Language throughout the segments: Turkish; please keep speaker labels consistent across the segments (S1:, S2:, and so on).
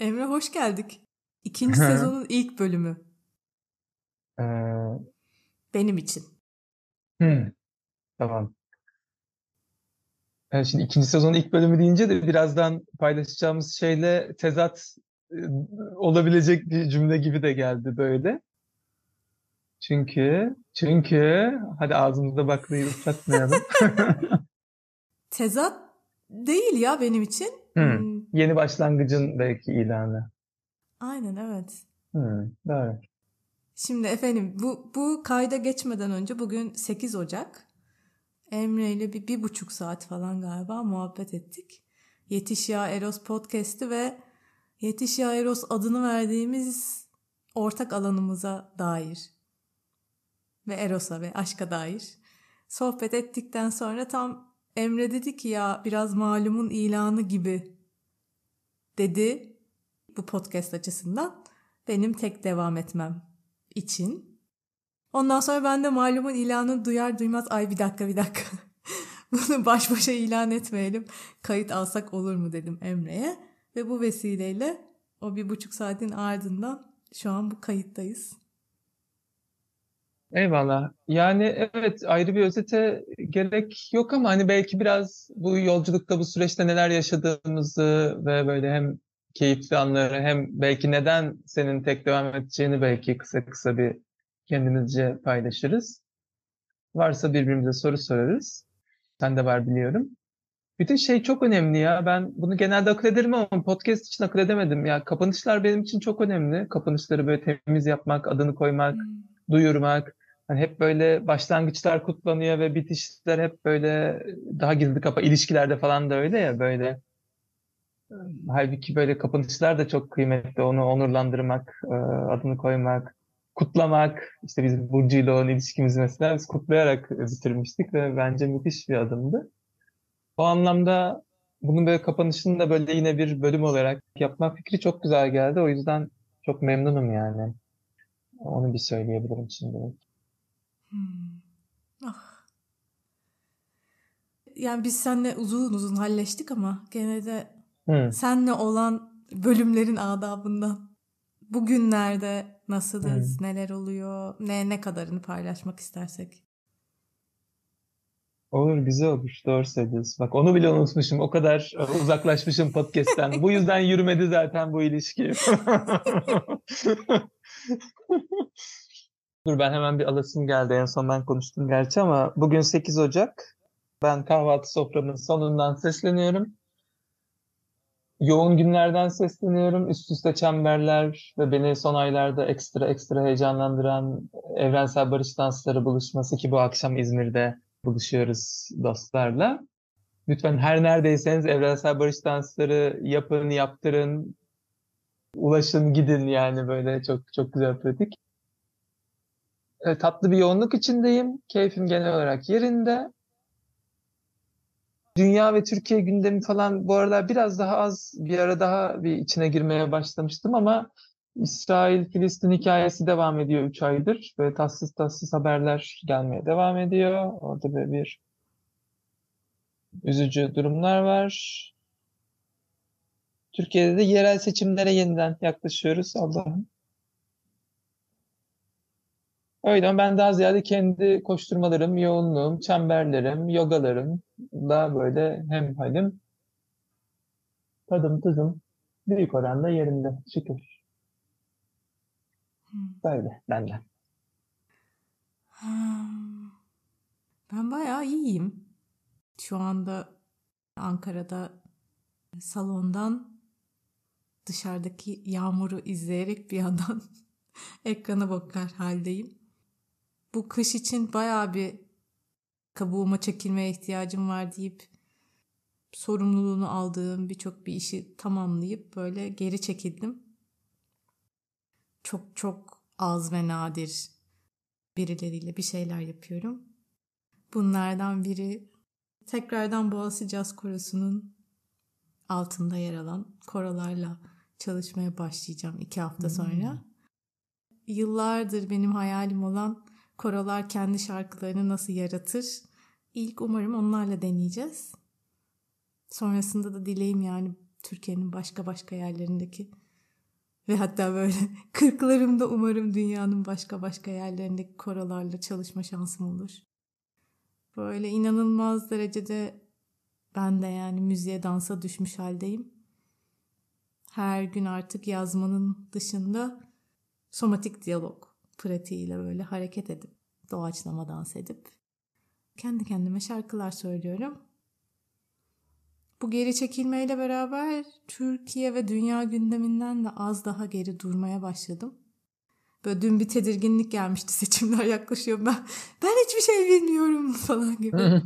S1: Emre hoş geldik. İkinci sezonun ilk bölümü.
S2: Ee,
S1: Benim için.
S2: hmm, tamam. Yani şimdi ikinci sezonun ilk bölümü deyince de birazdan paylaşacağımız şeyle tezat e, olabilecek bir cümle gibi de geldi böyle. Çünkü, çünkü hadi ağzımızda baklayı ıslatmayalım.
S1: Tezat değil ya benim için.
S2: Hmm,
S1: Hmm,
S2: Yeni başlangıcın belki ilanı.
S1: Aynen evet.
S2: Hmm, doğru.
S1: Şimdi efendim bu, bu kayda geçmeden önce bugün 8 Ocak. Emre ile bir, bir buçuk saat falan galiba muhabbet ettik. Yetiş Ya Eros podcast'i ve Yetiş Ya Eros adını verdiğimiz ortak alanımıza dair ve Eros'a ve aşka dair sohbet ettikten sonra tam Emre dedi ki ya biraz malumun ilanı gibi dedi bu podcast açısından. Benim tek devam etmem için. Ondan sonra ben de malumun ilanını duyar duymaz ay bir dakika bir dakika. Bunu baş başa ilan etmeyelim. Kayıt alsak olur mu? dedim Emre'ye. Ve bu vesileyle o bir buçuk saatin ardından şu an bu kayıttayız.
S2: Eyvallah. Yani evet ayrı bir özete gerek yok ama hani belki biraz bu yolculukta bu süreçte neler yaşadığımızı ve böyle hem keyifli anları hem belki neden senin tek devam edeceğini belki kısa kısa bir kendimizce paylaşırız. Varsa birbirimize soru sorarız. Sen de var biliyorum. Bir de şey çok önemli ya. Ben bunu genelde akıl ederim ama podcast için akıl edemedim. Ya kapanışlar benim için çok önemli. Kapanışları böyle temiz yapmak, adını koymak, duyurmak. Hani hep böyle başlangıçlar kutlanıyor ve bitişler hep böyle daha gizli kapa ilişkilerde falan da öyle ya böyle. Halbuki böyle kapanışlar da çok kıymetli. Onu onurlandırmak, e, adını koymak, kutlamak. İşte biz Burcu ile olan ilişkimizi mesela biz kutlayarak bitirmiştik ve bence müthiş bir adımdı. O anlamda bunun böyle kapanışını da böyle yine bir bölüm olarak yapmak fikri çok güzel geldi. O yüzden çok memnunum yani. Onu bir söyleyebilirim şimdi.
S1: Hmm. Ah. Yani biz seninle uzun uzun halleştik ama gene de
S2: Hı.
S1: senle olan bölümlerin adabından bugünlerde nasılız, neler oluyor, ne ne kadarını paylaşmak istersek.
S2: Olur güzel olur. Doğru söylüyorsun. Bak onu bile unutmuşum. O kadar uzaklaşmışım podcast'ten. Bu yüzden yürümedi zaten bu ilişki. Dur ben hemen bir alasım geldi. En son ben konuştum gerçi ama bugün 8 Ocak. Ben kahvaltı soframın sonundan sesleniyorum. Yoğun günlerden sesleniyorum. Üst üste çemberler ve beni son aylarda ekstra ekstra heyecanlandıran Evrensel Barış Dansları buluşması ki bu akşam İzmir'de buluşuyoruz dostlarla. Lütfen her neredeyseniz Evrensel Barış Dansları yapın, yaptırın, ulaşın, gidin yani böyle çok çok güzel pratik. E, tatlı bir yoğunluk içindeyim. Keyfim genel olarak yerinde. Dünya ve Türkiye gündemi falan bu aralar biraz daha az bir ara daha bir içine girmeye başlamıştım ama İsrail-Filistin hikayesi devam ediyor 3 aydır. Böyle tatsız tatsız haberler gelmeye devam ediyor. Orada böyle bir üzücü durumlar var. Türkiye'de de yerel seçimlere yeniden yaklaşıyoruz Allah'ım. Öyle ama ben daha ziyade kendi koşturmalarım, yoğunluğum, çemberlerim, yogalarım daha böyle hem halim tadım tuzum büyük oranda yerinde şükür. Böyle benden.
S1: Hmm. Ben bayağı iyiyim. Şu anda Ankara'da salondan dışarıdaki yağmuru izleyerek bir yandan ekrana bakar haldeyim. Bu kış için bayağı bir kabuğuma çekilmeye ihtiyacım var deyip sorumluluğunu aldığım birçok bir işi tamamlayıp böyle geri çekildim. Çok çok az ve nadir birileriyle bir şeyler yapıyorum. Bunlardan biri tekrardan Boğaziçi Caz Korosu'nun altında yer alan korolarla çalışmaya başlayacağım iki hafta sonra. Yıllardır benim hayalim olan korolar kendi şarkılarını nasıl yaratır? İlk umarım onlarla deneyeceğiz. Sonrasında da dileğim yani Türkiye'nin başka başka yerlerindeki Ve hatta böyle kırklarımda umarım dünyanın başka başka yerlerindeki korolarla çalışma şansım olur. Böyle inanılmaz derecede ben de yani müziğe dansa düşmüş haldeyim. Her gün artık yazmanın dışında somatik diyalog pratiğiyle böyle hareket edip doğaçlama dans edip kendi kendime şarkılar söylüyorum. Bu geri çekilmeyle beraber Türkiye ve dünya gündeminden de az daha geri durmaya başladım. Böyle dün bir tedirginlik gelmişti seçimler yaklaşıyor. Ben, ben hiçbir şey bilmiyorum falan gibi.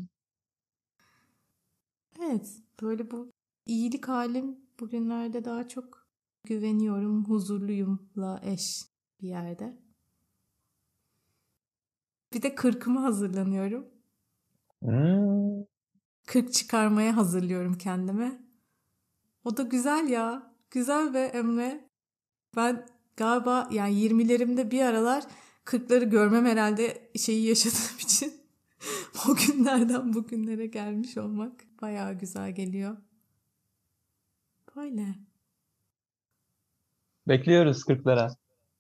S1: evet böyle bu iyilik halim bugünlerde daha çok güveniyorum, huzurluyumla eş bir yerde. Bir de kırkıma hazırlanıyorum. Hmm. Kırk çıkarmaya hazırlıyorum kendime. O da güzel ya. Güzel be Emre. Ben galiba yani 20'lerimde bir aralar kırkları görmem herhalde şeyi yaşadığım için o günlerden bugünlere gelmiş olmak bayağı güzel geliyor. Böyle.
S2: Bekliyoruz kırklara.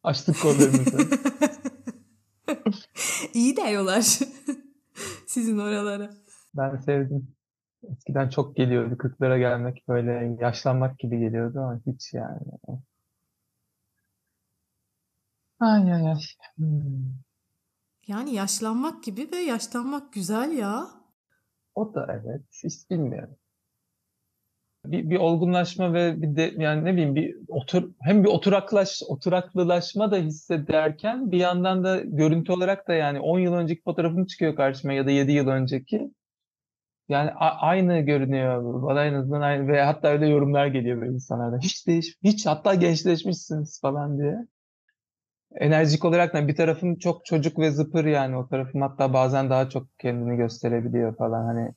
S2: Açtık kollarımızı.
S1: İyi diyorlar. Sizin oralara.
S2: Ben sevdim. Eskiden çok geliyordu kırklara gelmek böyle yaşlanmak gibi geliyordu ama hiç yani. Ay ay ay. Hmm.
S1: Yani yaşlanmak gibi ve yaşlanmak güzel ya.
S2: O da evet. Hiç bilmiyorum bir, bir olgunlaşma ve bir de yani ne bileyim bir otur hem bir oturaklaş oturaklılaşma da hissederken bir yandan da görüntü olarak da yani 10 yıl önceki fotoğrafım çıkıyor karşıma ya da 7 yıl önceki. Yani aynı görünüyor. Bana en azından aynı ve hatta öyle yorumlar geliyor böyle insanlardan. Hiç değiş, hiç hatta gençleşmişsiniz falan diye. Enerjik olarak da bir tarafım çok çocuk ve zıpır yani o tarafım hatta bazen daha çok kendini gösterebiliyor falan hani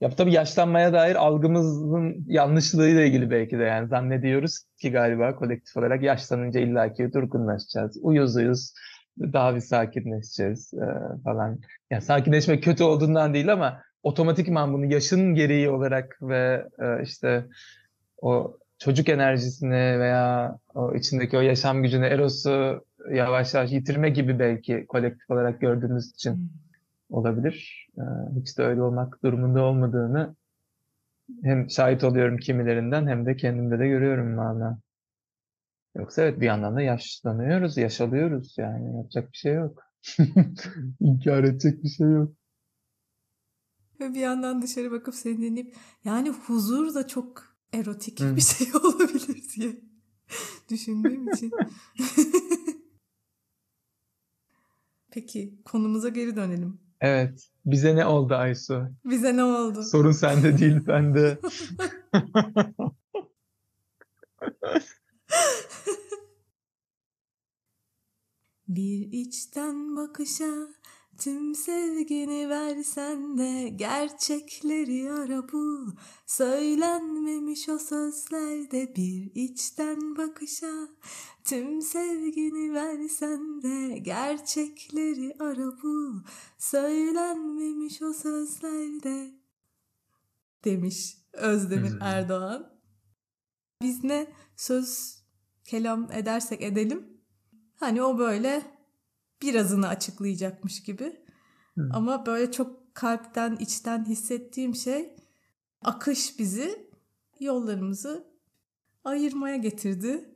S2: ya tabii yaşlanmaya dair algımızın yanlışlığıyla ilgili belki de yani zannediyoruz ki galiba kolektif olarak yaşlanınca illaki durgunlaşacağız. Uyuz uyuz daha bir sakinleşeceğiz e, falan. Yani sakinleşme kötü olduğundan değil ama otomatikman bunu yaşın gereği olarak ve e, işte o çocuk enerjisini veya o içindeki o yaşam gücünü, erosu yavaş yavaş yitirme gibi belki kolektif olarak gördüğümüz için hmm olabilir. Ee, hiç de öyle olmak durumunda olmadığını hem şahit oluyorum kimilerinden hem de kendimde de görüyorum valla. Yoksa evet bir yandan da yaşlanıyoruz, yaşalıyoruz yani yapacak bir şey yok. İnkar edecek bir şey yok.
S1: Ve bir yandan dışarı bakıp seni dinleyip yani huzur da çok erotik Hı. bir şey olabilir diye düşündüğüm için. Peki konumuza geri dönelim.
S2: Evet. Bize ne oldu Aysu?
S1: Bize ne oldu?
S2: Sorun sende değil bende.
S1: Bir içten bakışa Tüm sevgini versen de gerçekleri ara bul. Söylenmemiş o sözlerde bir içten bakışa. Tüm sevgini versen de gerçekleri ara bul. Söylenmemiş o sözlerde. Demiş Özdemir hmm. Erdoğan. Biz ne söz kelam edersek edelim. Hani o böyle birazını açıklayacakmış gibi. Hı. Ama böyle çok kalpten, içten hissettiğim şey akış bizi yollarımızı ayırmaya getirdi.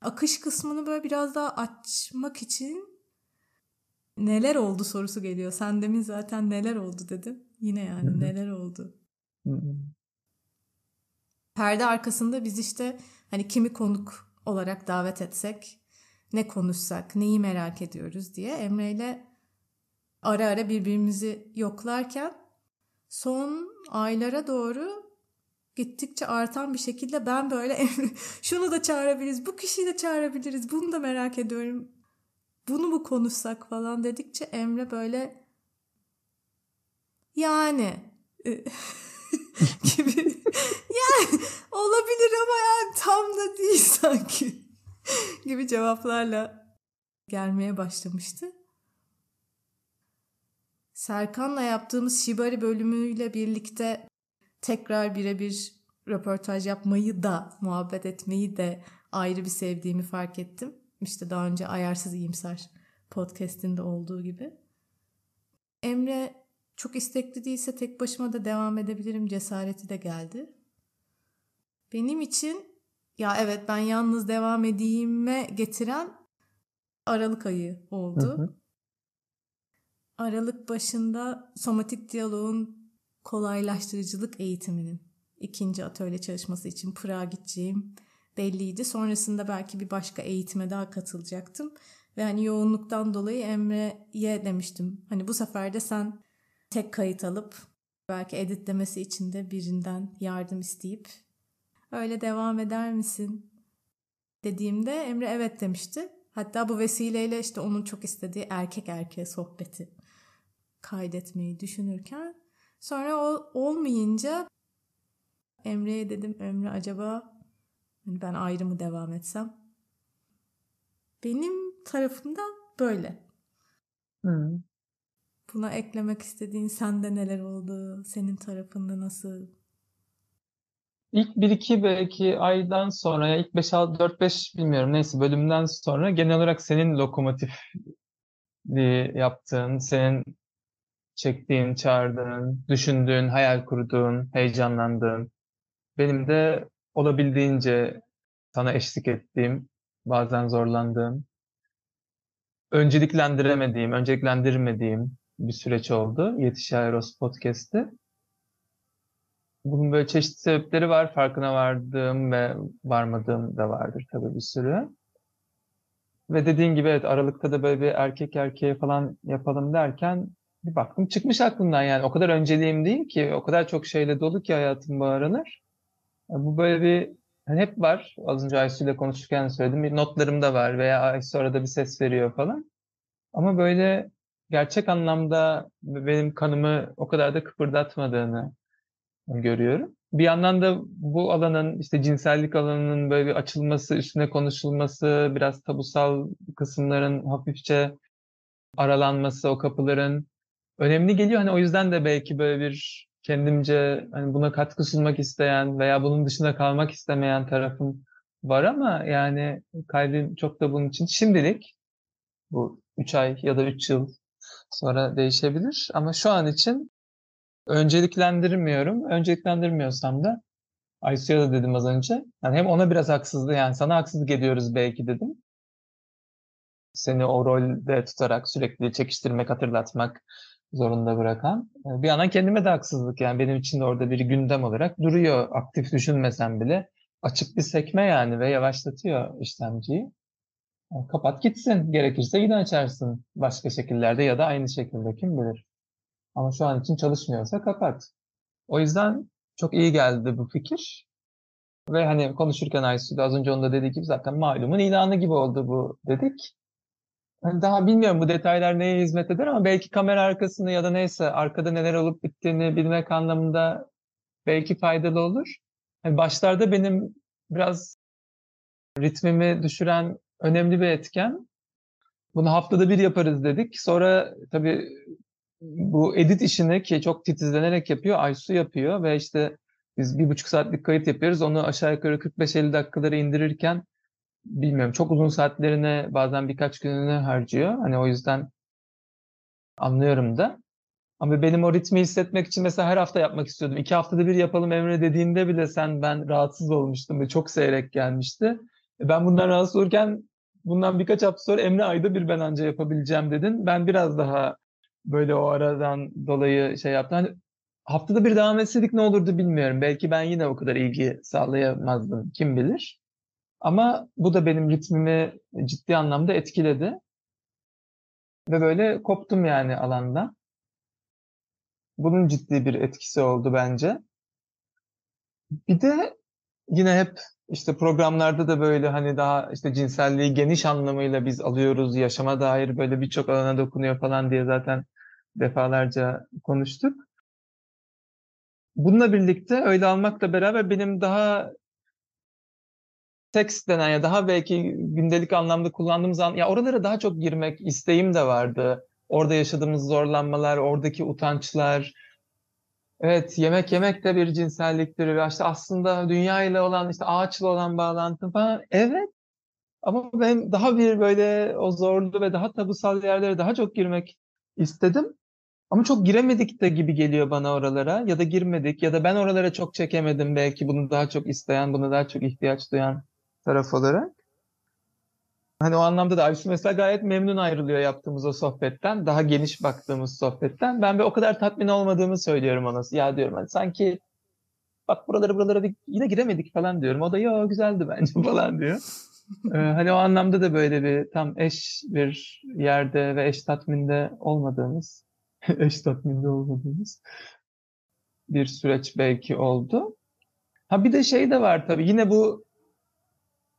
S1: Akış kısmını böyle biraz daha açmak için neler oldu sorusu geliyor. Sen demin zaten neler oldu dedin. Yine yani Hı-hı. neler oldu. Hı-hı. Perde arkasında biz işte hani kimi konuk olarak davet etsek ne konuşsak, neyi merak ediyoruz diye Emre ile ara ara birbirimizi yoklarken son aylara doğru gittikçe artan bir şekilde ben böyle şunu da çağırabiliriz, bu kişiyi de çağırabiliriz, bunu da merak ediyorum. Bunu mu konuşsak falan dedikçe Emre böyle yani gibi yani olabilir ama yani tam da değil sanki gibi cevaplarla gelmeye başlamıştı. Serkan'la yaptığımız Shibari bölümüyle birlikte tekrar birebir röportaj yapmayı da, muhabbet etmeyi de ayrı bir sevdiğimi fark ettim. İşte daha önce Ayarsız İyimser podcastinde olduğu gibi. Emre çok istekli değilse tek başıma da devam edebilirim cesareti de geldi. Benim için ya evet ben yalnız devam edeyim'e getiren Aralık ayı oldu. Hı hı. Aralık başında somatik diyaloğun kolaylaştırıcılık eğitiminin ikinci atölye çalışması için Pırağa gideceğim belliydi. Sonrasında belki bir başka eğitime daha katılacaktım. Ve hani yoğunluktan dolayı Emre'ye demiştim. Hani bu sefer de sen tek kayıt alıp belki editlemesi için de birinden yardım isteyip öyle devam eder misin dediğimde Emre evet demişti. Hatta bu vesileyle işte onun çok istediği erkek erkeğe sohbeti kaydetmeyi düşünürken sonra o olmayınca Emre'ye dedim Emre acaba hani ben ayrı mı devam etsem? Benim tarafımdan böyle. Hmm. Buna eklemek istediğin sende neler oldu? Senin tarafında nasıl?
S2: İlk 1-2 belki aydan sonra ya ilk 5-6 4-5 bilmiyorum neyse bölümden sonra genel olarak senin lokomotif yaptığın, senin çektiğin, çağırdığın, düşündüğün, hayal kurduğun, heyecanlandığın, benim de olabildiğince sana eşlik ettiğim, bazen zorlandığım, önceliklendiremediğim, önceliklendirmediğim bir süreç oldu Yetiş Aeros Podcast'te. Bunun böyle çeşitli sebepleri var. Farkına vardığım ve varmadığım da vardır tabii bir sürü. Ve dediğin gibi evet Aralık'ta da böyle bir erkek erkeğe falan yapalım derken bir baktım çıkmış aklımdan yani. O kadar önceliğim değil ki. O kadar çok şeyle dolu ki hayatım bu aralar. Bu böyle bir hani hep var. Az önce Aysu ile konuşurken söyledim. Bir notlarım da var veya Aysu arada bir ses veriyor falan. Ama böyle gerçek anlamda benim kanımı o kadar da kıpırdatmadığını görüyorum. Bir yandan da bu alanın işte cinsellik alanının böyle bir açılması, üstüne konuşulması, biraz tabusal kısımların hafifçe aralanması, o kapıların önemli geliyor. Hani o yüzden de belki böyle bir kendimce hani buna katkı sunmak isteyen veya bunun dışında kalmak istemeyen tarafım var ama yani kalbim çok da bunun için şimdilik bu 3 ay ya da 3 yıl sonra değişebilir ama şu an için önceliklendirmiyorum. Önceliklendirmiyorsam da Aysu'ya da dedim az önce. Yani hem ona biraz haksızlığı yani sana haksızlık ediyoruz belki dedim. Seni o rolde tutarak sürekli çekiştirmek, hatırlatmak zorunda bırakan. Ee, bir yandan kendime de haksızlık yani benim için de orada bir gündem olarak duruyor. Aktif düşünmesem bile açık bir sekme yani ve yavaşlatıyor işlemciyi. Yani kapat gitsin. Gerekirse yine açarsın başka şekillerde ya da aynı şekilde kim bilir. Ama şu an için çalışmıyorsa kapat. O yüzden çok iyi geldi bu fikir. Ve hani konuşurken Aysu az önce onda dediği gibi zaten malumun ilanı gibi oldu bu dedik. Hani daha bilmiyorum bu detaylar neye hizmet eder ama belki kamera arkasını ya da neyse arkada neler olup bittiğini bilmek anlamında belki faydalı olur. Yani başlarda benim biraz ritmimi düşüren önemli bir etken. Bunu haftada bir yaparız dedik. Sonra tabii bu edit işini ki çok titizlenerek yapıyor, Aysu yapıyor ve işte biz bir buçuk saatlik kayıt yapıyoruz. Onu aşağı yukarı 45-50 dakikaları indirirken bilmiyorum çok uzun saatlerine bazen birkaç gününü harcıyor. Hani o yüzden anlıyorum da. Ama benim o ritmi hissetmek için mesela her hafta yapmak istiyordum. İki haftada bir yapalım Emre dediğinde bile sen ben rahatsız olmuştum ve çok seyrek gelmişti. E, ben bundan rahatsız olurken bundan birkaç hafta sonra Emre ayda bir ben anca yapabileceğim dedin. Ben biraz daha böyle o aradan dolayı şey yaptım. Hani haftada bir devam etseydik ne olurdu bilmiyorum. Belki ben yine o kadar ilgi sağlayamazdım. Kim bilir. Ama bu da benim ritmimi ciddi anlamda etkiledi. Ve böyle koptum yani alanda. Bunun ciddi bir etkisi oldu bence. Bir de yine hep işte programlarda da böyle hani daha işte cinselliği geniş anlamıyla biz alıyoruz, yaşama dair böyle birçok alana dokunuyor falan diye zaten defalarca konuştuk. Bununla birlikte öyle almakla beraber benim daha seks denen ya daha belki gündelik anlamda kullandığımız an ya oralara daha çok girmek isteğim de vardı. Orada yaşadığımız zorlanmalar, oradaki utançlar, Evet, yemek yemek de bir cinselliktir. Ve işte aslında dünya ile olan, işte ağaçla olan bağlantı falan. Evet. Ama ben daha bir böyle o zorlu ve daha tabusal yerlere daha çok girmek istedim. Ama çok giremedik de gibi geliyor bana oralara. Ya da girmedik ya da ben oralara çok çekemedim belki bunu daha çok isteyen, bunu daha çok ihtiyaç duyan taraf olarak. Hani o anlamda da Ayşe mesela gayet memnun ayrılıyor yaptığımız o sohbetten. Daha geniş baktığımız sohbetten. Ben bir o kadar tatmin olmadığımı söylüyorum ona. Ya diyorum hani sanki bak buralara buralara bir, yine giremedik falan diyorum. O da yo güzeldi bence falan diyor. ee, hani o anlamda da böyle bir tam eş bir yerde ve eş tatminde olmadığımız eş tatminde olmadığımız bir süreç belki oldu. Ha bir de şey de var tabii yine bu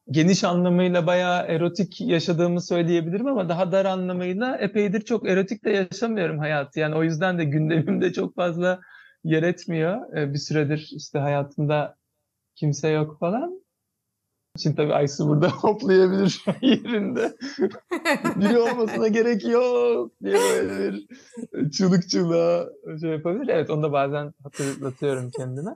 S2: geniş anlamıyla bayağı erotik yaşadığımı söyleyebilirim ama daha dar anlamıyla epeydir çok erotik de yaşamıyorum hayatı. Yani o yüzden de gündemimde çok fazla yer etmiyor. Ee, bir süredir işte hayatımda kimse yok falan. Şimdi tabii Aysu burada hoplayabilir şu an yerinde. Biri olmasına gerek yok diye böyle bir çığlık çığlığa şey yapabilir. Evet onu da bazen hatırlatıyorum kendime.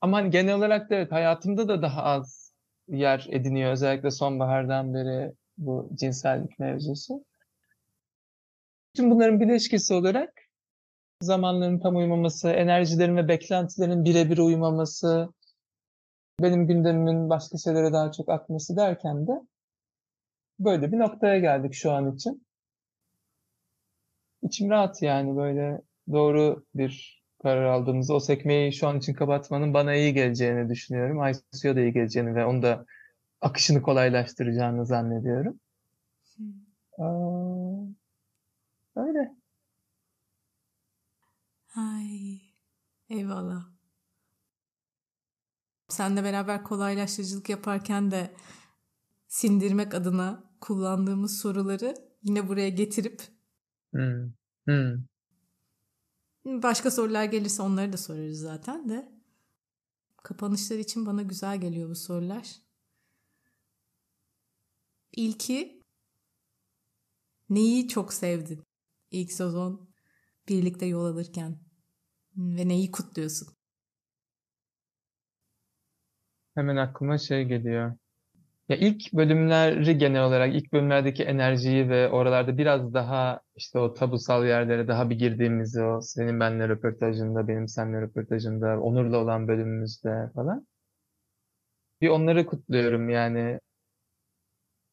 S2: Ama hani genel olarak da evet hayatımda da daha az yer ediniyor. Özellikle sonbahardan beri bu cinsellik mevzusu. Tüm bunların bileşkesi olarak zamanların tam uymaması, enerjilerin ve beklentilerin birebir uymaması, benim gündemimin başka şeylere daha çok akması derken de böyle bir noktaya geldik şu an için. İçim rahat yani böyle doğru bir karar aldığımızda o sekmeyi şu an için kapatmanın bana iyi geleceğini düşünüyorum. Aysu'ya da iyi geleceğini ve onu da akışını kolaylaştıracağını zannediyorum. Hmm. öyle.
S1: Ay, eyvallah. Seninle beraber kolaylaştırıcılık yaparken de sindirmek adına kullandığımız soruları yine buraya getirip
S2: hmm. Hmm.
S1: başka sorular gelirse onları da sorarız zaten de. Kapanışlar için bana güzel geliyor bu sorular. İlki neyi çok sevdin ilk sezon birlikte yol alırken ve neyi kutluyorsun?
S2: Hemen aklıma şey geliyor. Ya ilk bölümleri genel olarak ilk bölümlerdeki enerjiyi ve oralarda biraz daha işte o tabusal yerlere daha bir girdiğimizi o senin benle röportajında, benim seninle röportajında, Onur'la olan bölümümüzde falan. Bir onları kutluyorum yani.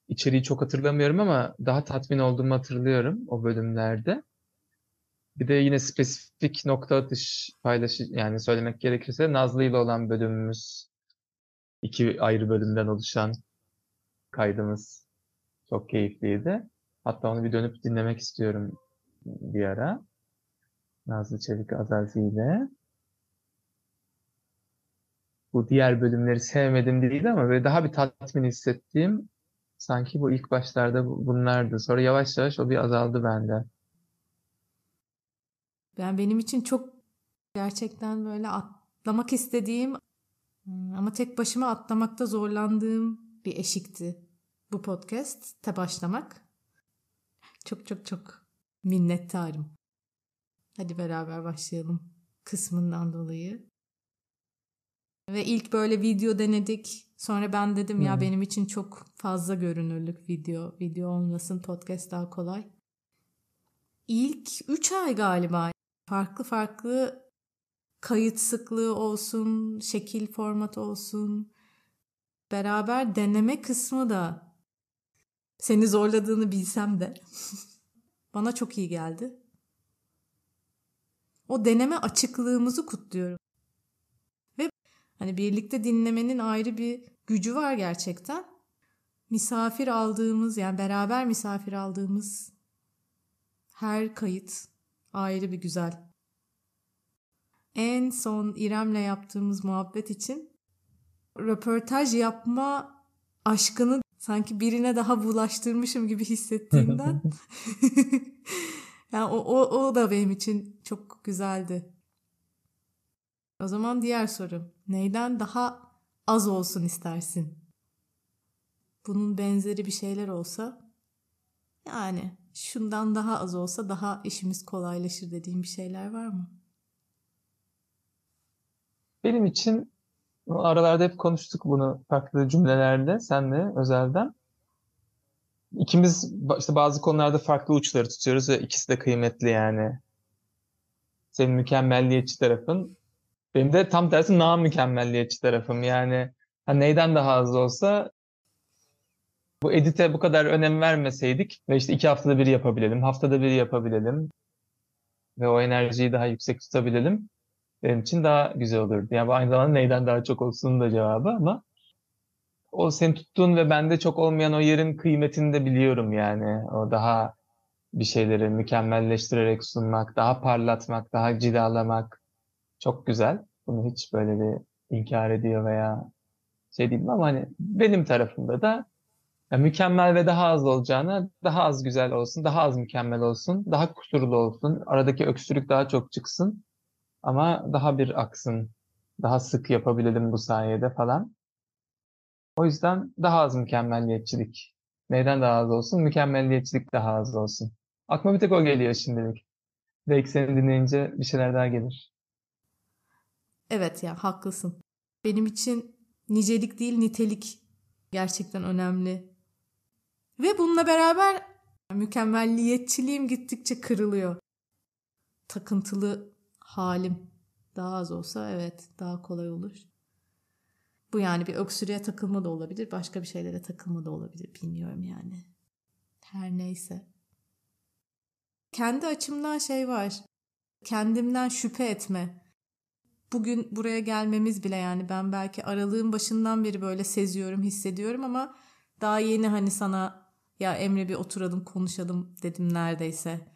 S2: içeriği çok hatırlamıyorum ama daha tatmin olduğumu hatırlıyorum o bölümlerde. Bir de yine spesifik nokta atış paylaşı yani söylemek gerekirse Nazlı ile olan bölümümüz iki ayrı bölümden oluşan kaydımız çok keyifliydi. Hatta onu bir dönüp dinlemek istiyorum bir ara. Nazlı Çelik Azazi ile. Bu diğer bölümleri sevmedim değil ama böyle daha bir tatmin hissettiğim sanki bu ilk başlarda bunlardı. Sonra yavaş yavaş o bir azaldı bende.
S1: Ben benim için çok gerçekten böyle atlamak istediğim ama tek başıma atlamakta zorlandığım bir eşikti bu podcast'te başlamak. Çok çok çok minnettarım. Hadi beraber başlayalım kısmından dolayı. Ve ilk böyle video denedik. Sonra ben dedim hmm. ya benim için çok fazla görünürlük video. Video olmasın podcast daha kolay. İlk 3 ay galiba farklı farklı kayıt sıklığı olsun, şekil format olsun. Beraber deneme kısmı da seni zorladığını bilsem de bana çok iyi geldi. O deneme açıklığımızı kutluyorum. Ve hani birlikte dinlemenin ayrı bir gücü var gerçekten. Misafir aldığımız yani beraber misafir aldığımız her kayıt ayrı bir güzel en son İrem'le yaptığımız muhabbet için röportaj yapma aşkını sanki birine daha bulaştırmışım gibi hissettiğimden yani o, o, o da benim için çok güzeldi. O zaman diğer soru. Neyden daha az olsun istersin? Bunun benzeri bir şeyler olsa yani şundan daha az olsa daha işimiz kolaylaşır dediğim bir şeyler var mı?
S2: Benim için aralarda hep konuştuk bunu farklı cümlelerde senle özelden. İkimiz işte bazı konularda farklı uçları tutuyoruz ve ikisi de kıymetli yani. Senin mükemmelliyetçi tarafın. Benim de tam tersi na mükemmelliyetçi tarafım. Yani hani neyden daha az olsa bu edite bu kadar önem vermeseydik ve işte iki haftada bir yapabilelim, haftada bir yapabilelim ve o enerjiyi daha yüksek tutabilelim benim için daha güzel olurdu. Yani bu aynı zamanda neyden daha çok olsun da cevabı ama o senin tuttuğun ve bende çok olmayan o yerin kıymetini de biliyorum yani. O daha bir şeyleri mükemmelleştirerek sunmak, daha parlatmak, daha cilalamak çok güzel. Bunu hiç böyle bir inkar ediyor veya şey değil ama hani benim tarafımda da ya mükemmel ve daha az olacağına daha az güzel olsun, daha az mükemmel olsun, daha kusurlu olsun, aradaki öksürük daha çok çıksın ama daha bir aksın, daha sık yapabilelim bu sayede falan. O yüzden daha az mükemmelliyetçilik. Neyden daha az olsun? Mükemmelliyetçilik daha az olsun. Aklıma bir tek o geliyor şimdilik. Belki seni dinleyince bir şeyler daha gelir.
S1: Evet ya haklısın. Benim için nicelik değil nitelik gerçekten önemli. Ve bununla beraber mükemmelliyetçiliğim gittikçe kırılıyor. Takıntılı halim daha az olsa evet daha kolay olur. Bu yani bir öksürüğe takılma da olabilir, başka bir şeylere takılma da olabilir bilmiyorum yani. Her neyse. Kendi açımdan şey var. Kendimden şüphe etme. Bugün buraya gelmemiz bile yani ben belki aralığın başından beri böyle seziyorum, hissediyorum ama daha yeni hani sana ya Emre bir oturalım konuşalım dedim neredeyse.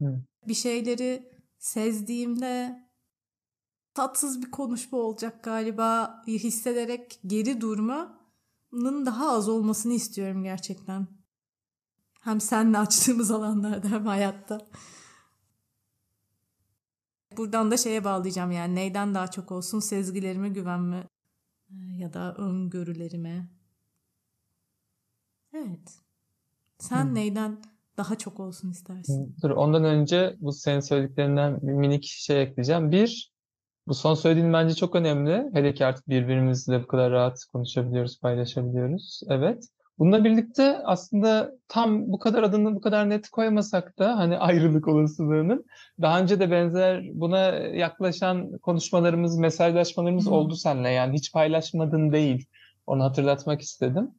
S1: Hı. Bir şeyleri sezdiğimde tatsız bir konuşma olacak galiba hissederek geri durmanın daha az olmasını istiyorum gerçekten. Hem seninle açtığımız alanlarda hem hayatta. Buradan da şeye bağlayacağım yani neyden daha çok olsun sezgilerime güvenme ya da öngörülerime. Evet. Sen hmm. neyden daha çok olsun istersin?
S2: Dur ondan önce bu senin söylediklerinden bir minik şey ekleyeceğim. Bir, bu son söylediğin bence çok önemli. Hele ki artık birbirimizle bu kadar rahat konuşabiliyoruz, paylaşabiliyoruz. Evet. Bununla birlikte aslında tam bu kadar adını bu kadar net koymasak da hani ayrılık olasılığının daha önce de benzer buna yaklaşan konuşmalarımız, mesajlaşmalarımız hmm. oldu seninle. Yani hiç paylaşmadın değil. Onu hatırlatmak istedim.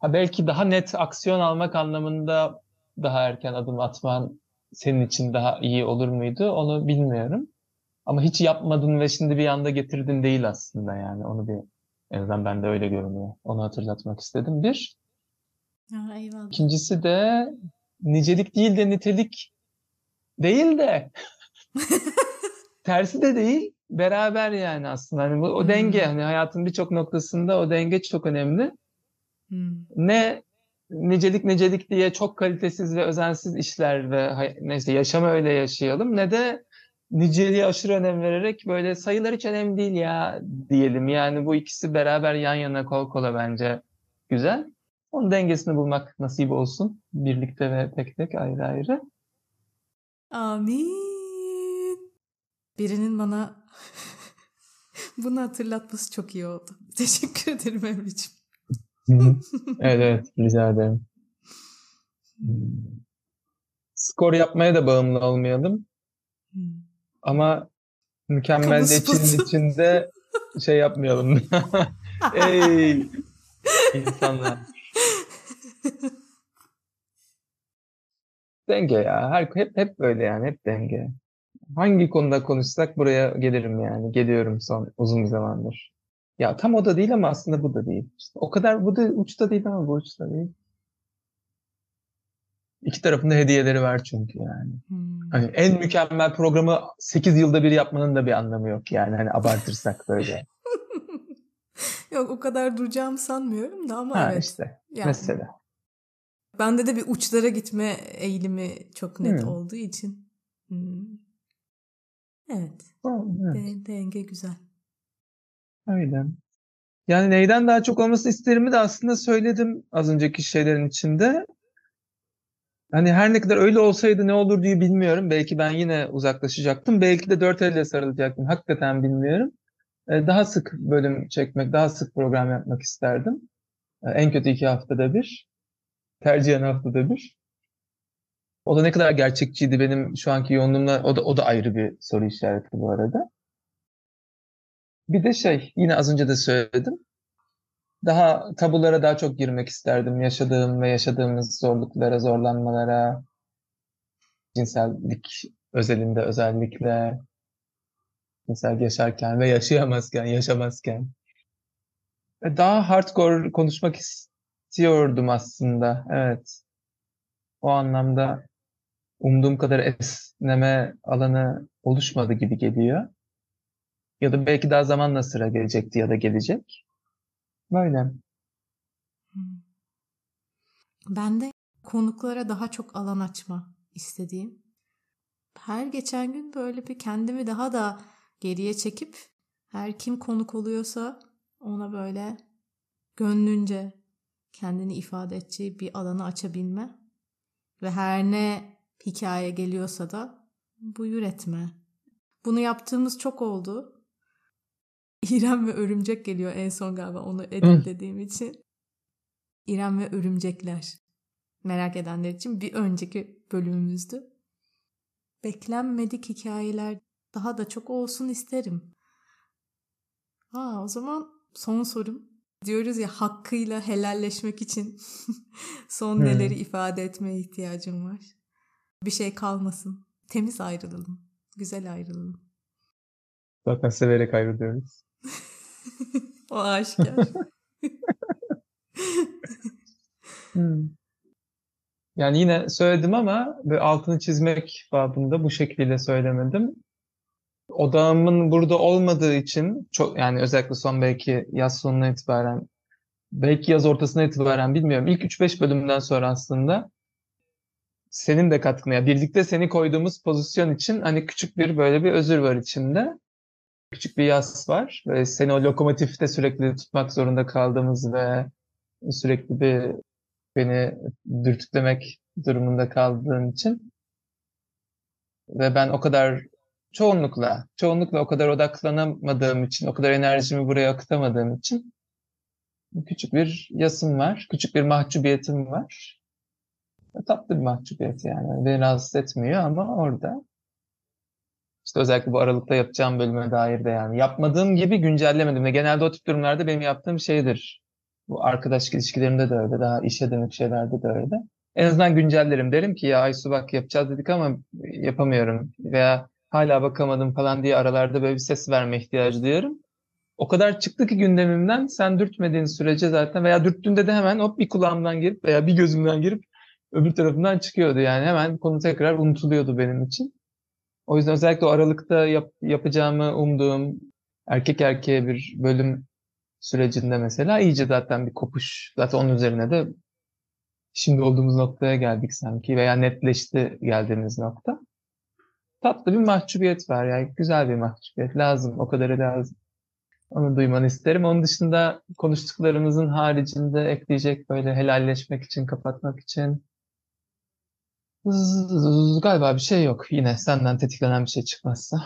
S2: Ha belki daha net aksiyon almak anlamında daha erken adım atman senin için daha iyi olur muydu? Onu bilmiyorum. Ama hiç yapmadın ve şimdi bir anda getirdin değil aslında yani. Onu bir en azından ben de öyle görünüyor. Onu hatırlatmak istedim. Bir.
S1: Eyvallah.
S2: İkincisi de nicelik değil de nitelik değil de tersi de değil beraber yani aslında. Hani bu, o denge hani hayatın birçok noktasında o denge çok önemli. Hmm. Ne nicelik nicelik diye çok kalitesiz ve özensiz işler ve neyse yaşamı öyle yaşayalım ne de niceliğe aşırı önem vererek böyle sayılar hiç önemli değil ya diyelim. Yani bu ikisi beraber yan yana kol kola bence güzel. Onun dengesini bulmak nasip olsun. Birlikte ve tek tek ayrı ayrı.
S1: Amin. Birinin bana bunu hatırlatması çok iyi oldu. Teşekkür ederim Emre'ciğim
S2: evet evet rica ederim. Skor yapmaya da bağımlı olmayalım. Ama mükemmelliyetçinin içinde şey yapmayalım. Ey insanlar. denge ya. Her, hep hep böyle yani. Hep denge. Hangi konuda konuşsak buraya gelirim yani. Geliyorum son uzun zamandır. Ya tam o da değil ama aslında bu da değil. İşte o kadar bu da uçta değil ama bu uçta değil. İki tarafında hediyeleri var çünkü yani. Hmm. Hani en mükemmel programı 8 yılda bir yapmanın da bir anlamı yok yani. Hani abartırsak böyle.
S1: yok o kadar duracağımı sanmıyorum da ama ha, evet. işte
S2: yani. mesela.
S1: Bende de bir uçlara gitme eğilimi çok net hmm. olduğu için. Hmm. Evet. Oh, evet. De- denge güzel.
S2: Öyle. Yani neyden daha çok olması isterimi de aslında söyledim az önceki şeylerin içinde. Hani her ne kadar öyle olsaydı ne olur diye bilmiyorum. Belki ben yine uzaklaşacaktım. Belki de dört elle sarılacaktım. Hakikaten bilmiyorum. e, daha sık bölüm çekmek, daha sık program yapmak isterdim. E, en kötü iki haftada bir. Tercihen haftada bir. O da ne kadar gerçekçiydi benim şu anki yoğunluğumla o da o da ayrı bir soru işareti bu arada. Bir de şey yine az önce de söyledim. Daha tabulara daha çok girmek isterdim. Yaşadığım ve yaşadığımız zorluklara, zorlanmalara, cinsellik özelinde özellikle cinsel yaşarken ve yaşayamazken, yaşamazken. Daha hardcore konuşmak istiyordum aslında. Evet. O anlamda umduğum kadar esneme alanı oluşmadı gibi geliyor. Ya da belki daha zamanla sıra gelecekti ya da gelecek. Böyle.
S1: Ben de konuklara daha çok alan açma istediğim. Her geçen gün böyle bir kendimi daha da geriye çekip her kim konuk oluyorsa ona böyle gönlünce kendini ifade edeceği bir alanı açabilme ve her ne hikaye geliyorsa da buyur etme. Bunu yaptığımız çok oldu. İrem ve Örümcek geliyor en son galiba onu editlediğim için. İrem ve Örümcekler. Merak edenler için bir önceki bölümümüzdü. Beklenmedik hikayeler daha da çok olsun isterim. Aa, o zaman son sorum. Diyoruz ya hakkıyla helalleşmek için son hmm. neleri ifade etmeye ihtiyacım var. Bir şey kalmasın. Temiz ayrılalım. Güzel ayrılalım.
S2: Zaten severek ayrılıyoruz.
S1: o aşikar.
S2: hmm. Yani yine söyledim ama altını çizmek babında bu şekilde söylemedim. Odağımın burada olmadığı için çok yani özellikle son belki yaz sonuna itibaren belki yaz ortasına itibaren bilmiyorum. İlk 3-5 bölümden sonra aslında senin de katkını ya birlikte seni koyduğumuz pozisyon için hani küçük bir böyle bir özür var içinde. Küçük bir yas var. Ve seni o lokomotifte sürekli tutmak zorunda kaldığımız ve sürekli bir beni dürtüklemek durumunda kaldığın için ve ben o kadar çoğunlukla çoğunlukla o kadar odaklanamadığım için, o kadar enerjimi buraya akıtamadığım için küçük bir yasım var, küçük bir mahcubiyetim var. Tatlı bir mahcubiyet yani. Beni rahatsız etmiyor ama orada. İşte özellikle bu aralıkta yapacağım bölüme dair de yani. Yapmadığım gibi güncellemedim. Ve genelde o tip durumlarda benim yaptığım şeydir. Bu arkadaş ilişkilerimde de öyle. Daha işe dönük şeylerde de öyle. En azından güncellerim. Derim ki ya Aysu bak yapacağız dedik ama yapamıyorum. Veya hala bakamadım falan diye aralarda böyle bir ses verme ihtiyacı duyuyorum. O kadar çıktı ki gündemimden sen dürtmediğin sürece zaten veya dürttüğünde de hemen hop bir kulağımdan girip veya bir gözümden girip öbür tarafından çıkıyordu. Yani hemen konu tekrar unutuluyordu benim için. O yüzden özellikle o aralıkta yap, yapacağımı umduğum erkek erkeğe bir bölüm sürecinde mesela iyice zaten bir kopuş. Zaten onun üzerine de şimdi olduğumuz noktaya geldik sanki veya netleşti geldiğimiz nokta. Tatlı bir mahcubiyet var yani güzel bir mahcubiyet lazım o kadarı lazım. Onu duymanı isterim. Onun dışında konuştuklarımızın haricinde ekleyecek böyle helalleşmek için, kapatmak için galiba bir şey yok. Yine senden tetiklenen bir şey çıkmazsa.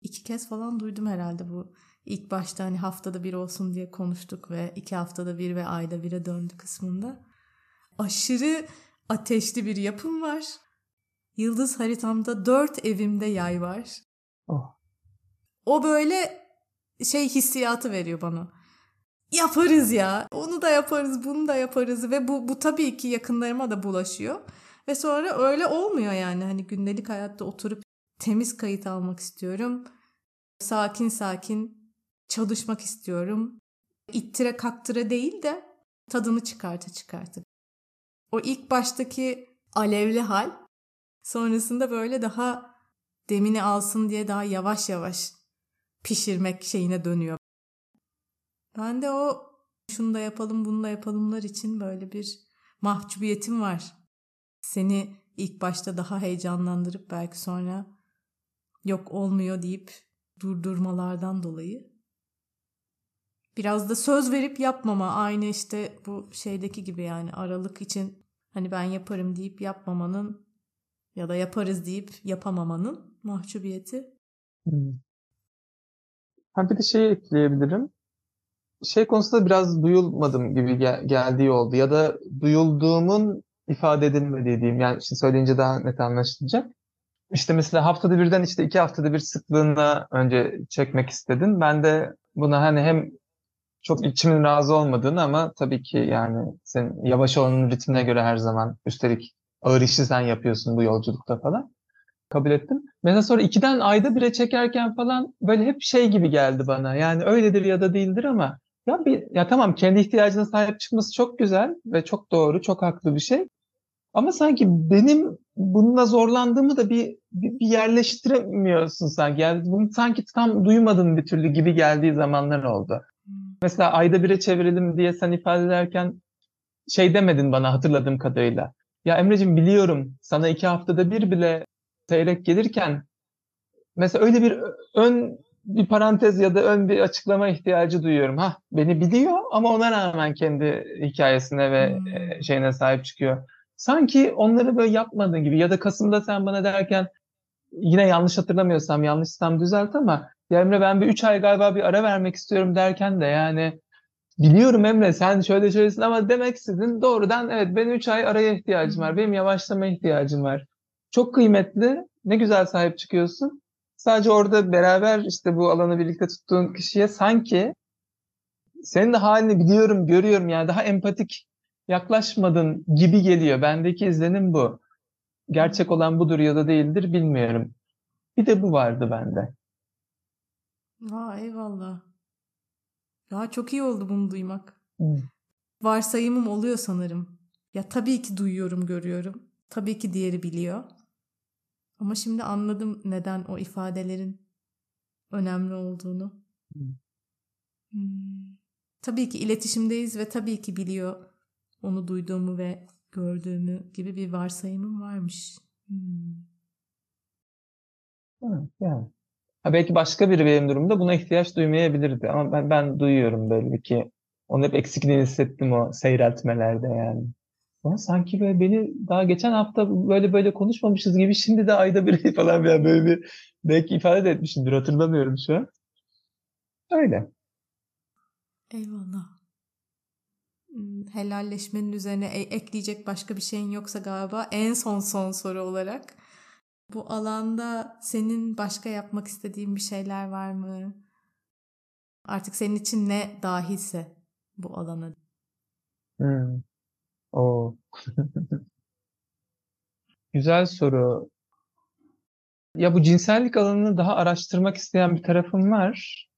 S1: İki kez falan duydum herhalde bu ilk başta hani haftada bir olsun diye konuştuk ve iki haftada bir ve ayda bire döndü kısmında. Aşırı ateşli bir yapım var. Yıldız haritamda dört evimde yay var. Oh. O böyle şey hissiyatı veriyor bana. Yaparız ya. Onu da yaparız, bunu da yaparız ve bu bu tabii ki yakınlarıma da bulaşıyor. Ve sonra öyle olmuyor yani. Hani gündelik hayatta oturup temiz kayıt almak istiyorum. Sakin sakin çalışmak istiyorum. İttire kaktıra değil de tadını çıkarta çıkartıp. O ilk baştaki alevli hal sonrasında böyle daha demini alsın diye daha yavaş yavaş pişirmek şeyine dönüyor. Ben de o şunu da yapalım bunu da yapalımlar için böyle bir mahcubiyetim var. Seni ilk başta daha heyecanlandırıp belki sonra yok olmuyor deyip durdurmalardan dolayı. Biraz da söz verip yapmama aynı işte bu şeydeki gibi yani aralık için hani ben yaparım deyip yapmamanın ya da yaparız deyip yapamamanın mahcubiyeti. Hmm.
S2: Ha bir de şeyi ekleyebilirim. Şey konusunda biraz duyulmadım gibi gel- geldiği oldu. Ya da duyulduğumun ifade edilmediği diyeyim. Yani işte söyleyince daha net anlaşılacak. İşte mesela haftada birden işte iki haftada bir sıklığında önce çekmek istedin. Ben de buna hani hem çok içimin razı olmadığını ama tabii ki yani sen yavaş olanın ritmine göre her zaman üstelik ağır işi sen yapıyorsun bu yolculukta falan. Kabul ettim. Mesela sonra ikiden ayda bire çekerken falan böyle hep şey gibi geldi bana. Yani öyledir ya da değildir ama ya bir ya tamam kendi ihtiyacına sahip çıkması çok güzel ve çok doğru, çok haklı bir şey. Ama sanki benim bununla zorlandığımı da bir, bir, bir yerleştiremiyorsun sanki. Yani bunu sanki tam duymadın bir türlü gibi geldiği zamanlar oldu. Mesela ayda bire çevirelim diye sen ifade ederken şey demedin bana hatırladığım kadarıyla. Ya Emre'cim biliyorum sana iki haftada bir bile seyrek gelirken mesela öyle bir ön bir parantez ya da ön bir açıklama ihtiyacı duyuyorum. Ha beni biliyor ama ona rağmen kendi hikayesine ve hmm. şeyine sahip çıkıyor. Sanki onları böyle yapmadığın gibi ya da Kasım'da sen bana derken yine yanlış hatırlamıyorsam yanlışsam düzelt ama ya Emre ben bir 3 ay galiba bir ara vermek istiyorum derken de yani biliyorum Emre sen şöyle şöylesin ama demek istedin doğrudan evet benim 3 ay araya ihtiyacım var. Benim yavaşlama ihtiyacım var. Çok kıymetli. Ne güzel sahip çıkıyorsun. Sadece orada beraber işte bu alanı birlikte tuttuğun kişiye sanki senin de halini biliyorum, görüyorum yani daha empatik yaklaşmadın gibi geliyor. Bendeki izlenim bu. Gerçek olan budur ya da değildir bilmiyorum. Bir de bu vardı bende.
S1: Aa, eyvallah. Ya çok iyi oldu bunu duymak. Hmm. Varsayımım oluyor sanırım. Ya tabii ki duyuyorum, görüyorum. Tabii ki diğeri biliyor. Ama şimdi anladım neden o ifadelerin önemli olduğunu. Hmm. Tabii ki iletişimdeyiz ve tabii ki biliyor onu duyduğumu ve gördüğümü gibi bir varsayımım varmış. Hmm.
S2: Evet, yani. Ha, belki başka biri benim durumda buna ihtiyaç duymayabilirdi ama ben, ben duyuyorum belli ki. Onu hep eksikliğini hissettim o seyreltmelerde yani. Ama sanki böyle beni daha geçen hafta böyle böyle konuşmamışız gibi şimdi de ayda bir falan yani böyle bir belki ifade de etmişimdir hatırlamıyorum şu an. Öyle.
S1: Eyvallah. Hmm, helalleşmenin üzerine e, ekleyecek başka bir şeyin yoksa galiba en son son soru olarak bu alanda senin başka yapmak istediğin bir şeyler var mı? Artık senin için ne dahilse bu alana.
S2: Hmm. O. Güzel soru. Ya bu cinsellik alanını daha araştırmak isteyen bir tarafım var.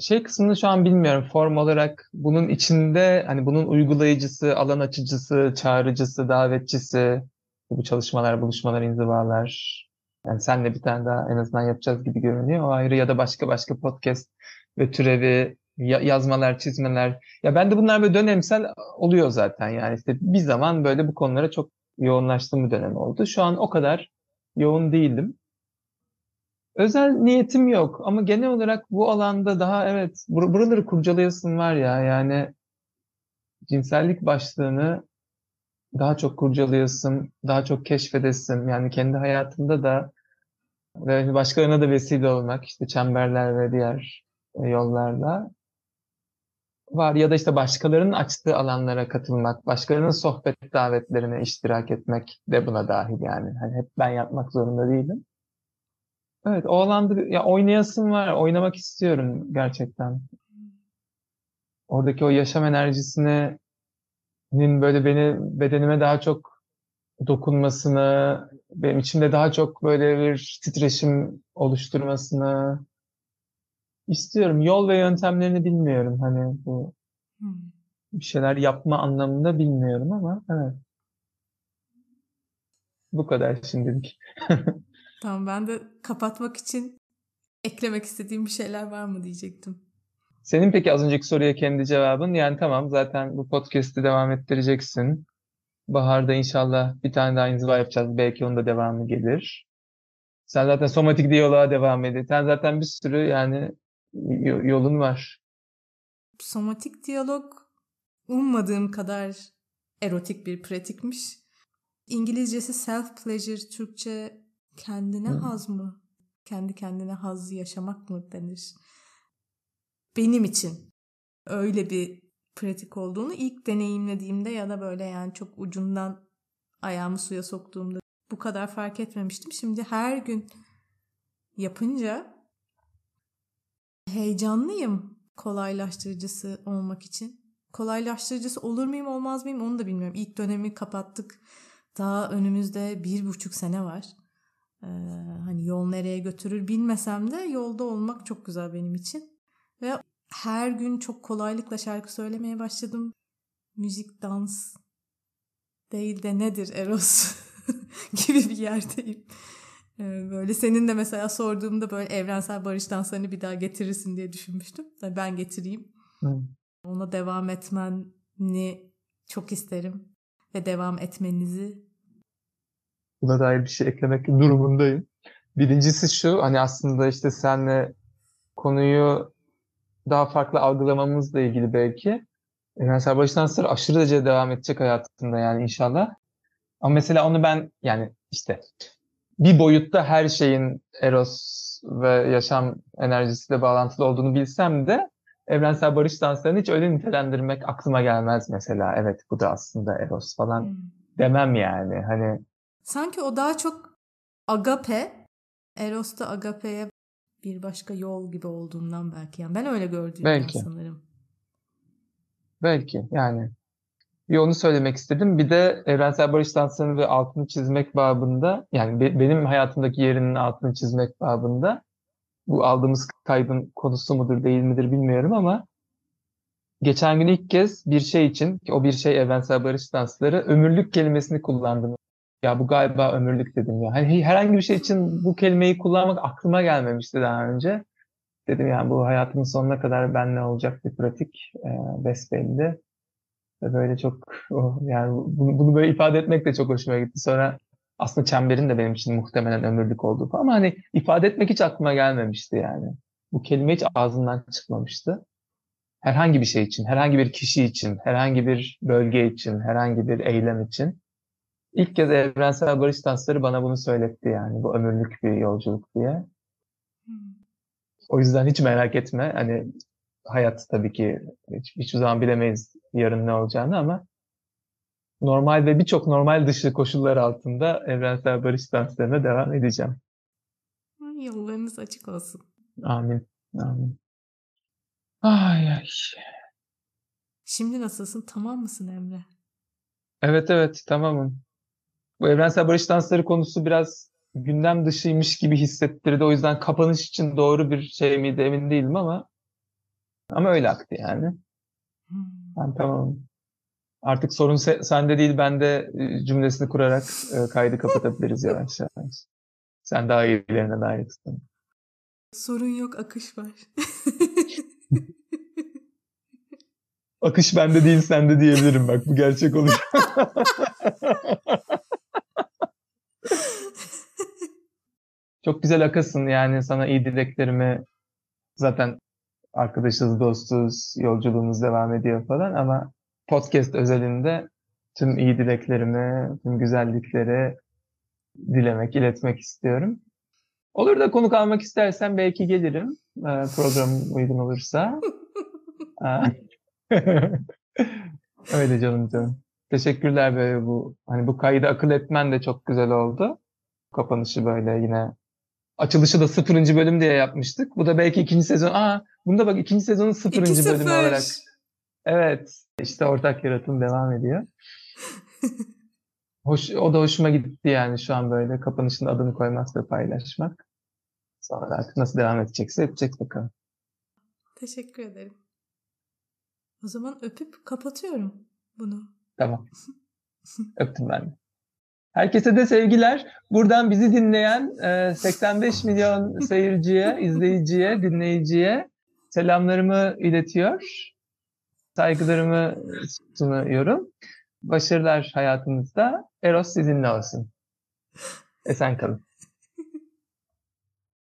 S2: Şey kısmını şu an bilmiyorum. Form olarak bunun içinde hani bunun uygulayıcısı, alan açıcısı, çağrıcısı, davetçisi, bu çalışmalar, buluşmalar, inzivalar. Yani senle bir tane daha en azından yapacağız gibi görünüyor. O ayrı ya da başka başka podcast ve türevi yazmalar, çizmeler. Ya ben de bunlar böyle dönemsel oluyor zaten. Yani işte bir zaman böyle bu konulara çok yoğunlaştığım bir dönem oldu. Şu an o kadar yoğun değilim. Özel niyetim yok ama genel olarak bu alanda daha evet bur buraları kurcalayasın var ya yani cinsellik başlığını daha çok kurcalayasın, daha çok keşfedesin. Yani kendi hayatında da ve başkalarına da vesile olmak işte çemberler ve diğer yollarla var ya da işte başkalarının açtığı alanlara katılmak, başkalarının sohbet davetlerine iştirak etmek de buna dahil yani. Hani hep ben yapmak zorunda değilim. Evet, o alanda ya oynayasım var, oynamak istiyorum gerçekten. Oradaki o yaşam enerjisinin böyle beni bedenime daha çok dokunmasını, benim içimde daha çok böyle bir titreşim oluşturmasını istiyorum. Yol ve yöntemlerini bilmiyorum. Hani bu hmm. bir şeyler yapma anlamında bilmiyorum ama evet. Bu kadar şimdilik.
S1: tamam ben de kapatmak için eklemek istediğim bir şeyler var mı diyecektim.
S2: Senin peki az önceki soruya kendi cevabın yani tamam zaten bu podcast'i devam ettireceksin. Baharda inşallah bir tane daha inziva yapacağız. Belki onda devamı gelir. Sen zaten somatik diyaloğa devam ediyor. Sen zaten bir sürü yani yolun var.
S1: Somatik diyalog ummadığım kadar erotik bir pratikmiş. İngilizcesi self pleasure, Türkçe kendine Hı. haz mı? Kendi kendine haz yaşamak mı denir? benim için öyle bir pratik olduğunu ilk deneyimlediğimde ya da böyle yani çok ucundan ayağımı suya soktuğumda bu kadar fark etmemiştim. Şimdi her gün yapınca heyecanlıyım kolaylaştırıcısı olmak için. Kolaylaştırıcısı olur muyum olmaz mıyım onu da bilmiyorum. İlk dönemi kapattık. Daha önümüzde bir buçuk sene var. Ee, hani yol nereye götürür bilmesem de yolda olmak çok güzel benim için. Ve her gün çok kolaylıkla şarkı söylemeye başladım. Müzik, dans değil de nedir Eros gibi bir yerdeyim. Ee, böyle senin de mesela sorduğumda böyle evrensel barış danslarını bir daha getirirsin diye düşünmüştüm. Ben getireyim. Hı. Ona devam etmeni çok isterim. Ve devam etmenizi.
S2: Buna dair bir şey eklemek durumundayım. Birincisi şu hani aslında işte senle konuyu daha farklı algılamamızla ilgili belki. Evrensel barış dansları aşırı derece devam edecek hayatında yani inşallah. Ama mesela onu ben yani işte bir boyutta her şeyin eros ve yaşam enerjisiyle bağlantılı olduğunu bilsem de evrensel barış danslarını hiç öyle nitelendirmek aklıma gelmez mesela. Evet bu da aslında eros falan hmm. demem yani. Hani
S1: sanki o daha çok agape, eros da agape'ye bir başka yol gibi olduğundan belki. Yani ben öyle gördüğüm belki. sanırım.
S2: Belki yani bir onu söylemek istedim. Bir de evrensel barış danslarını ve altını çizmek babında yani be, benim hayatımdaki yerinin altını çizmek babında bu aldığımız kaydın konusu mudur değil midir bilmiyorum ama geçen gün ilk kez bir şey için ki o bir şey evrensel barış dansları ömürlük kelimesini kullandım. Ya bu galiba ömürlük dedim ya. Hani herhangi bir şey için bu kelimeyi kullanmak aklıma gelmemişti daha önce. Dedim yani bu hayatımın sonuna kadar benle olacak bir pratik e, besbelli. Böyle çok oh, yani bunu, böyle ifade etmek de çok hoşuma gitti. Sonra aslında çemberin de benim için muhtemelen ömürlük olduğu ama hani ifade etmek hiç aklıma gelmemişti yani. Bu kelime hiç ağzından çıkmamıştı. Herhangi bir şey için, herhangi bir kişi için, herhangi bir bölge için, herhangi bir eylem için. İlk kez evrensel barış dansları bana bunu söyletti yani bu ömürlük bir yolculuk diye. Hmm. O yüzden hiç merak etme. Hani hayat tabii ki hiç, hiçbir zaman bilemeyiz yarın ne olacağını ama normal ve birçok normal dışı koşullar altında evrensel barış danslarına devam edeceğim.
S1: Yollarınız açık olsun.
S2: Amin. Amin. Ay ay.
S1: Şimdi nasılsın? Tamam mısın Emre?
S2: Evet evet tamamım. Bu evrensel barış dansları konusu biraz gündem dışıymış gibi hissettirdi. O yüzden kapanış için doğru bir şey miydi emin değilim ama ama öyle aktı yani. Hmm. Ben tamamım. Artık sorun se- sende değil bende e, cümlesini kurarak e, kaydı kapatabiliriz yavaş yavaş. Sen daha iyilerine layıksın.
S1: Sorun yok akış var.
S2: akış bende değil sende diyebilirim bak bu gerçek olur. Çok güzel akasın yani sana iyi dileklerimi zaten arkadaşız, dostuz, yolculuğumuz devam ediyor falan ama podcast özelinde tüm iyi dileklerimi, tüm güzellikleri dilemek, iletmek istiyorum. Olur da konuk almak istersen belki gelirim. Ee, program uygun olursa. Öyle canım canım. Teşekkürler böyle bu hani bu kaydı akıl etmen de çok güzel oldu. Kapanışı böyle yine açılışı da sıfırıncı bölüm diye yapmıştık. Bu da belki ikinci sezon. Aa bunda bak ikinci sezonun sıfırıncı bölümü olarak. Evet işte ortak yaratım devam ediyor. Hoş, o da hoşuma gitti yani şu an böyle kapanışın adını koymak ve paylaşmak. Sonra artık nasıl devam edecekse edecek bakalım.
S1: Teşekkür ederim. O zaman öpüp kapatıyorum bunu.
S2: Tamam. Öptüm ben de. Herkese de sevgiler. Buradan bizi dinleyen 85 e, milyon seyirciye, izleyiciye, dinleyiciye selamlarımı iletiyor. Saygılarımı sunuyorum. Başarılar hayatınızda. Eros sizinle olsun. Esen kalın.